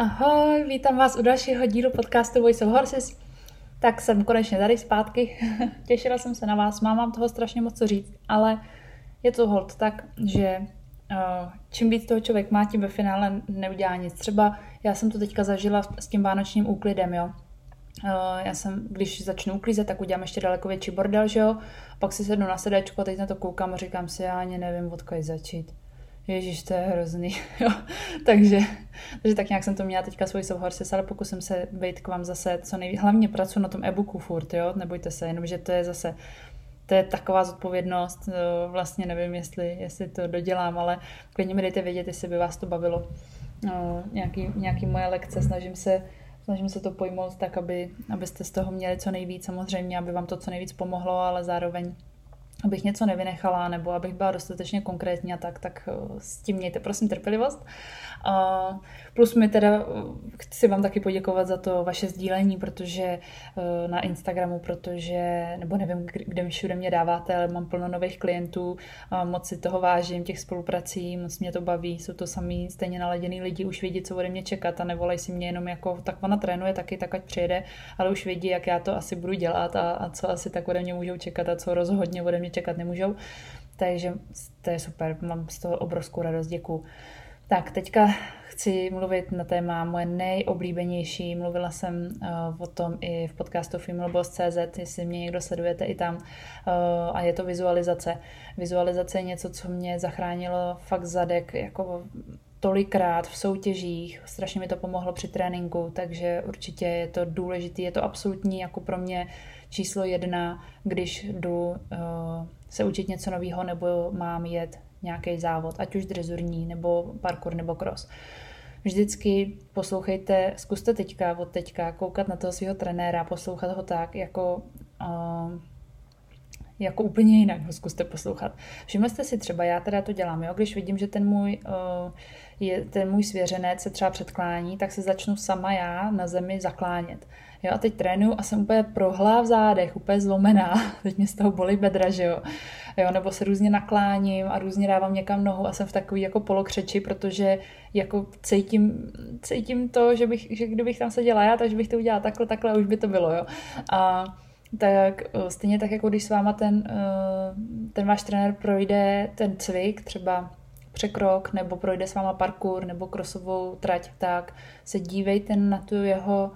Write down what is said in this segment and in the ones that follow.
Ahoj, vítám vás u dalšího dílu podcastu Voice of Horses. Tak jsem konečně tady zpátky. Těšila jsem se na vás, mám vám toho strašně moc co říct, ale je to hold tak, že uh, čím víc toho člověk má, tím ve finále neudělá nic. Třeba já jsem to teďka zažila s tím vánočním úklidem, jo. Uh, já jsem, když začnu uklízet, tak udělám ještě daleko větší bordel, že jo. Pak si sednu na sedačku a teď na to koukám a říkám si, já ani nevím, odkud začít Ježíš, to je hrozný. jo. takže, takže tak nějak jsem to měla teďka svůj Horses, ale pokusím se být k vám zase co nejvíc. Hlavně pracuji na tom e-booku furt, jo, nebojte se, jenomže to je zase to je taková zodpovědnost, vlastně nevím, jestli, jestli to dodělám, ale klidně mi dejte vědět, jestli by vás to bavilo. No, nějaký, nějaký moje lekce, snažím se, snažím se to pojmout tak, aby, abyste z toho měli co nejvíc samozřejmě, aby vám to co nejvíc pomohlo, ale zároveň abych něco nevynechala nebo abych byla dostatečně konkrétní a tak, tak eh, s tím mějte prosím trpělivost. A plus mi teda eh, chci vám taky poděkovat za to vaše sdílení, protože eh, na Instagramu, protože, nebo nevím, kde mi všude mě dáváte, ale mám plno nových klientů, moc si toho vážím, těch spoluprací, moc mě to baví, jsou to samý stejně naladěný lidi, už vědí, co ode mě čekat a nevolají si mě jenom jako, tak ona trénuje taky, tak ať přijede, ale už vědí, jak já to asi budu dělat a, a co asi tak ode mě můžou čekat a co rozhodně ode mě čekat nemůžou. Takže to je super, mám z toho obrovskou radost, děkuju. Tak, teďka chci mluvit na téma moje nejoblíbenější. Mluvila jsem uh, o tom i v podcastu Femaleboss.cz, jestli mě někdo sledujete i tam. Uh, a je to vizualizace. Vizualizace je něco, co mě zachránilo fakt zadek jako tolikrát v soutěžích, strašně mi to pomohlo při tréninku, takže určitě je to důležité, je to absolutní jako pro mě číslo jedna, když jdu uh, se učit něco nového nebo mám jet nějaký závod, ať už drezurní, nebo parkour, nebo cross. Vždycky poslouchejte, zkuste teďka, od teďka, koukat na toho svého trenéra, poslouchat ho tak, jako, uh, jako úplně jinak ho zkuste poslouchat. Všimli jste si třeba, já teda to dělám, jo, když vidím, že ten můj, uh, je, ten můj svěřenec se třeba předklání, tak se začnu sama já na zemi zaklánět. Jo, a teď trénuju a jsem úplně prohlá v zádech, úplně zlomená. Teď mě z toho bolí bedra, že jo. jo. Nebo se různě nakláním a různě dávám někam nohu a jsem v takový jako polokřeči, protože jako cítím, cítím to, že, bych, že kdybych tam seděla já, takže bych to udělala takhle, takhle a už by to bylo, jo. A tak eh, stejně tak, jako když s váma ten, eh, ten váš trenér projde ten cvik, třeba překrok, nebo projde s váma parkour, nebo krosovou trať, tak se dívejte na tu jeho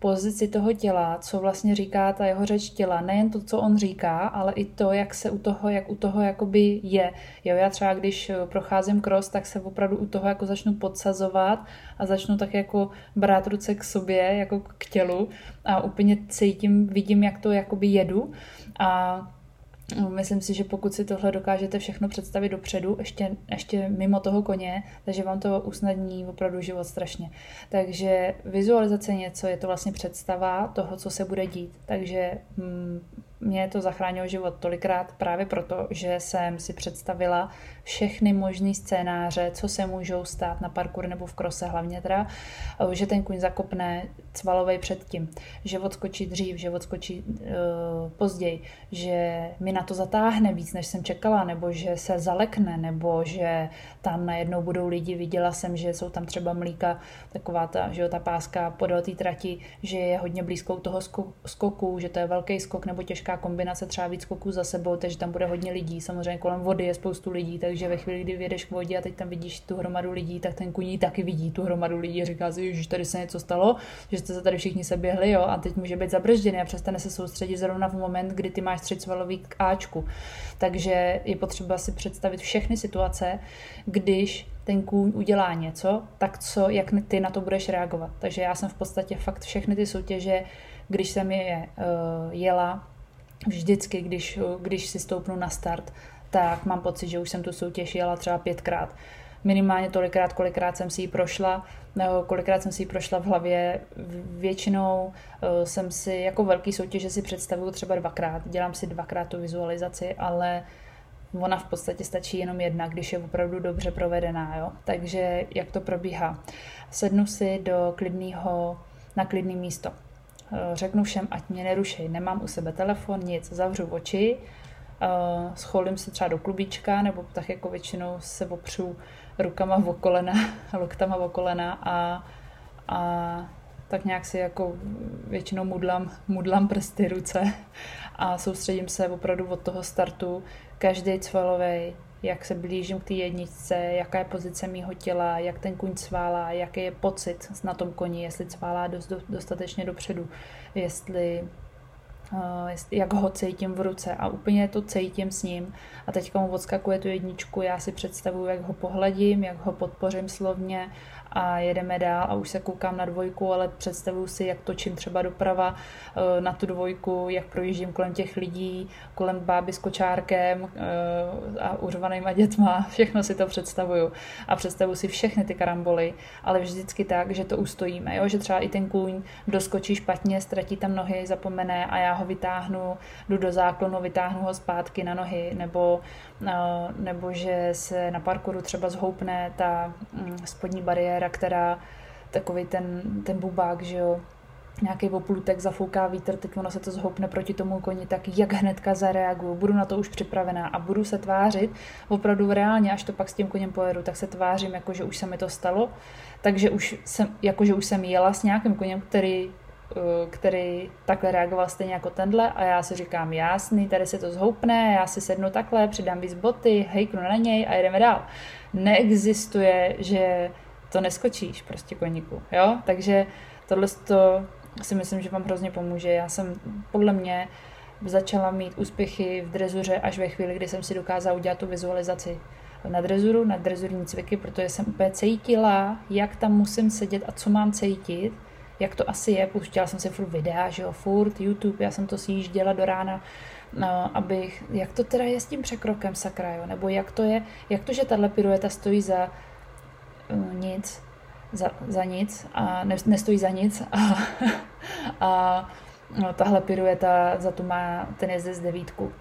pozici toho těla, co vlastně říká ta jeho řeč těla. Nejen to, co on říká, ale i to, jak se u toho, jak u toho jakoby je. Jo, já třeba, když procházím cross, tak se opravdu u toho jako začnu podsazovat a začnu tak jako brát ruce k sobě, jako k tělu a úplně cítím, vidím, jak to jakoby jedu a Myslím si, že pokud si tohle dokážete všechno představit dopředu, ještě, ještě mimo toho koně, takže vám to usnadní opravdu život strašně. Takže vizualizace něco je to vlastně představa toho, co se bude dít. Takže mm, mě to zachránilo život tolikrát právě proto, že jsem si představila všechny možné scénáře, co se můžou stát na parkour nebo v krose hlavně teda, že ten kuň zakopne cvalovej předtím, že odskočí dřív, že odskočí uh, později, že mi na to zatáhne víc, než jsem čekala, nebo že se zalekne, nebo že tam najednou budou lidi, viděla jsem, že jsou tam třeba mlíka, taková ta, že jo, ta páska podél té trati, že je hodně blízko toho skoku, že to je velký skok nebo těžká kombinace třeba víc skoků za sebou, takže tam bude hodně lidí, samozřejmě kolem vody je spoustu lidí, takže ve chvíli, kdy vědeš k vodě a teď tam vidíš tu hromadu lidí, tak ten kuní taky vidí tu hromadu lidí a říká si, že tady se něco stalo, že jste se tady všichni seběhli, jo, a teď může být zabržděný a přestane se soustředit zrovna v moment, kdy ty máš střicvalový k Ačku. Takže je potřeba si představit všechny situace, když ten kůň udělá něco, tak co, jak ty na to budeš reagovat. Takže já jsem v podstatě fakt všechny ty soutěže, když jsem je uh, jela, vždycky, když, když si stoupnu na start, tak mám pocit, že už jsem tu soutěž jela třeba pětkrát. Minimálně tolikrát, kolikrát jsem si ji prošla, nebo kolikrát jsem si ji prošla v hlavě. Většinou eh, jsem si jako velký soutěže si představuju třeba dvakrát. Dělám si dvakrát tu vizualizaci, ale ona v podstatě stačí jenom jedna, když je opravdu dobře provedená. Jo? Takže jak to probíhá? Sednu si do klidného, na klidné místo. Eh, řeknu všem, ať mě nerušej, nemám u sebe telefon, nic, zavřu oči, uh, scholím se třeba do klubíčka, nebo tak jako většinou se opřu rukama o kolena, loktama o kolena a a tak nějak si jako většinou mudlám, mudlám prsty, ruce a soustředím se opravdu od toho startu. Každý cvalový, jak se blížím k té jedničce, jaká je pozice mýho těla, jak ten kuň cválá, jaký je pocit na tom koni, jestli cválá dost, dostatečně dopředu, jestli jak ho cítím v ruce. A úplně to cítím s ním. A teďka mu odskakuje tu jedničku, já si představuju, jak ho pohledím, jak ho podpořím slovně a jedeme dál a už se koukám na dvojku, ale představuju si, jak točím třeba doprava eh, na tu dvojku, jak projíždím kolem těch lidí, kolem báby s kočárkem eh, a uřvanýma dětma, všechno si to představuju a představuju si všechny ty karamboly, ale vždycky tak, že to ustojíme, jo? že třeba i ten kůň doskočí špatně, ztratí tam nohy, zapomene a já ho vytáhnu, jdu do záklonu, vytáhnu ho zpátky na nohy, nebo, eh, nebo že se na parkouru třeba zhoupne ta mm, spodní bariéra, která takový ten, ten bubák, že jo, nějaký oplutek zafouká vítr, teď ono se to zhoupne proti tomu koni, tak jak hnedka zareaguju, budu na to už připravená a budu se tvářit opravdu reálně, až to pak s tím koněm pojedu, tak se tvářím, jako že už se mi to stalo, takže už jsem, jako že už jsem jela s nějakým koněm, který Eh, který takhle reagoval stejně jako tenhle a já si říkám, jasný, tady se to zhoupne, já si sednu takhle, přidám víc boty, hejknu na něj a jdeme dál. Neexistuje, že to neskočíš prostě koníku, jo? Takže tohle to si myslím, že vám hrozně pomůže. Já jsem podle mě začala mít úspěchy v drezuře až ve chvíli, kdy jsem si dokázala udělat tu vizualizaci na drezuru, na drezurní cviky, protože jsem úplně cítila, jak tam musím sedět a co mám cítit, jak to asi je, pouštěla jsem si furt videa, že jo, furt YouTube, já jsem to sjížděla do rána, no, abych, jak to teda je s tím překrokem sakra, jo, nebo jak to je, jak to, že tahle pirueta stojí za nic, za, za nic a ne, nestojí za nic a, a no, tahle pirueta za tu má ten jezdec devítku.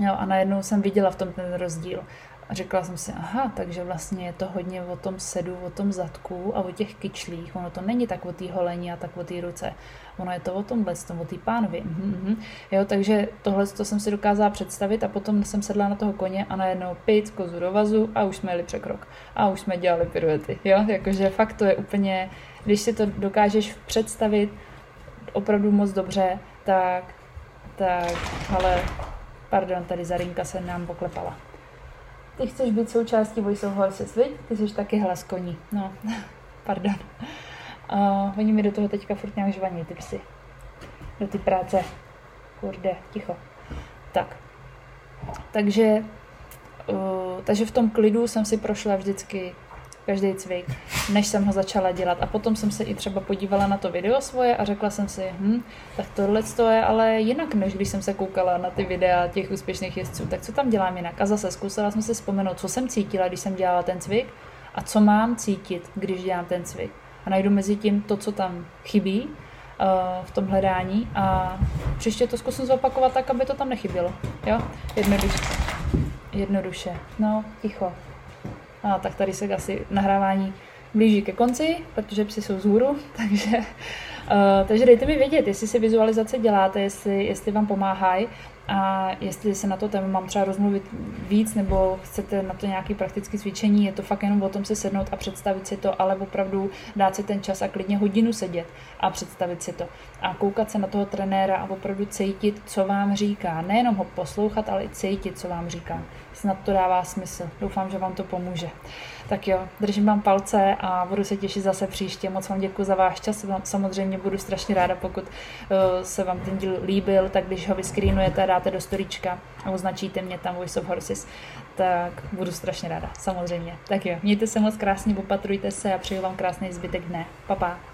Jo, a najednou jsem viděla v tom ten rozdíl. A řekla jsem si, aha, takže vlastně je to hodně o tom sedu, o tom zadku a o těch kyčlích. Ono to není tak o té holení a tak o té ruce. Ono je to o tomhle, o té pánvi. Mm-hmm. Jo, takže tohle to jsem si dokázala představit a potom jsem sedla na toho koně a najednou pic, kozu do vazu a už jsme jeli překrok. A už jsme dělali piruety. Jo, jakože fakt to je úplně, když si to dokážeš představit opravdu moc dobře, tak, tak, ale pardon, tady Zarinka se nám poklepala. Ty chceš být součástí Voice of Horses, viď? Ty jsi taky hlas koní. No, pardon. Uh, oni mi do toho teďka furt nějak žvaní, ty psy. Do ty práce. Kurde, ticho. Tak. Takže, uh, takže v tom klidu jsem si prošla vždycky každý cvik, než jsem ho začala dělat. A potom jsem se i třeba podívala na to video svoje a řekla jsem si, hm, tak tohle to je ale jinak, než když jsem se koukala na ty videa těch úspěšných jezdců. Tak co tam dělám jinak? A zase zkusila jsem si vzpomenout, co jsem cítila, když jsem dělala ten cvik a co mám cítit, když dělám ten cvik. A najdu mezi tím to, co tam chybí uh, v tom hledání a příště to zkusím zopakovat tak, aby to tam nechybělo. Jo? Jednoduše. Jednoduše. No, ticho. A tak tady se asi nahrávání blíží ke konci, protože psy jsou vzhůru, takže, uh, takže dejte mi vědět, jestli si vizualizace děláte, jestli, jestli vám pomáhají a jestli se na to téma mám třeba rozmluvit víc, nebo chcete na to nějaké praktické cvičení, je to fakt jenom o tom se sednout a představit si to, ale opravdu dát si ten čas a klidně hodinu sedět a představit si to. A koukat se na toho trenéra a opravdu cítit, co vám říká. Nejenom ho poslouchat, ale i cítit, co vám říká. Snad to dává smysl. Doufám, že vám to pomůže. Tak jo, držím vám palce a budu se těšit zase příště. Moc vám děkuji za váš čas. Samozřejmě budu strašně ráda, pokud eh, se vám ten díl líbil, tak když ho vyskrínujete a dáte do storíčka a označíte mě tam Voice of Horses, tak budu strašně ráda, samozřejmě. Tak jo, mějte se moc krásně, opatrujte se a přeju vám krásný zbytek dne. Pa, pa.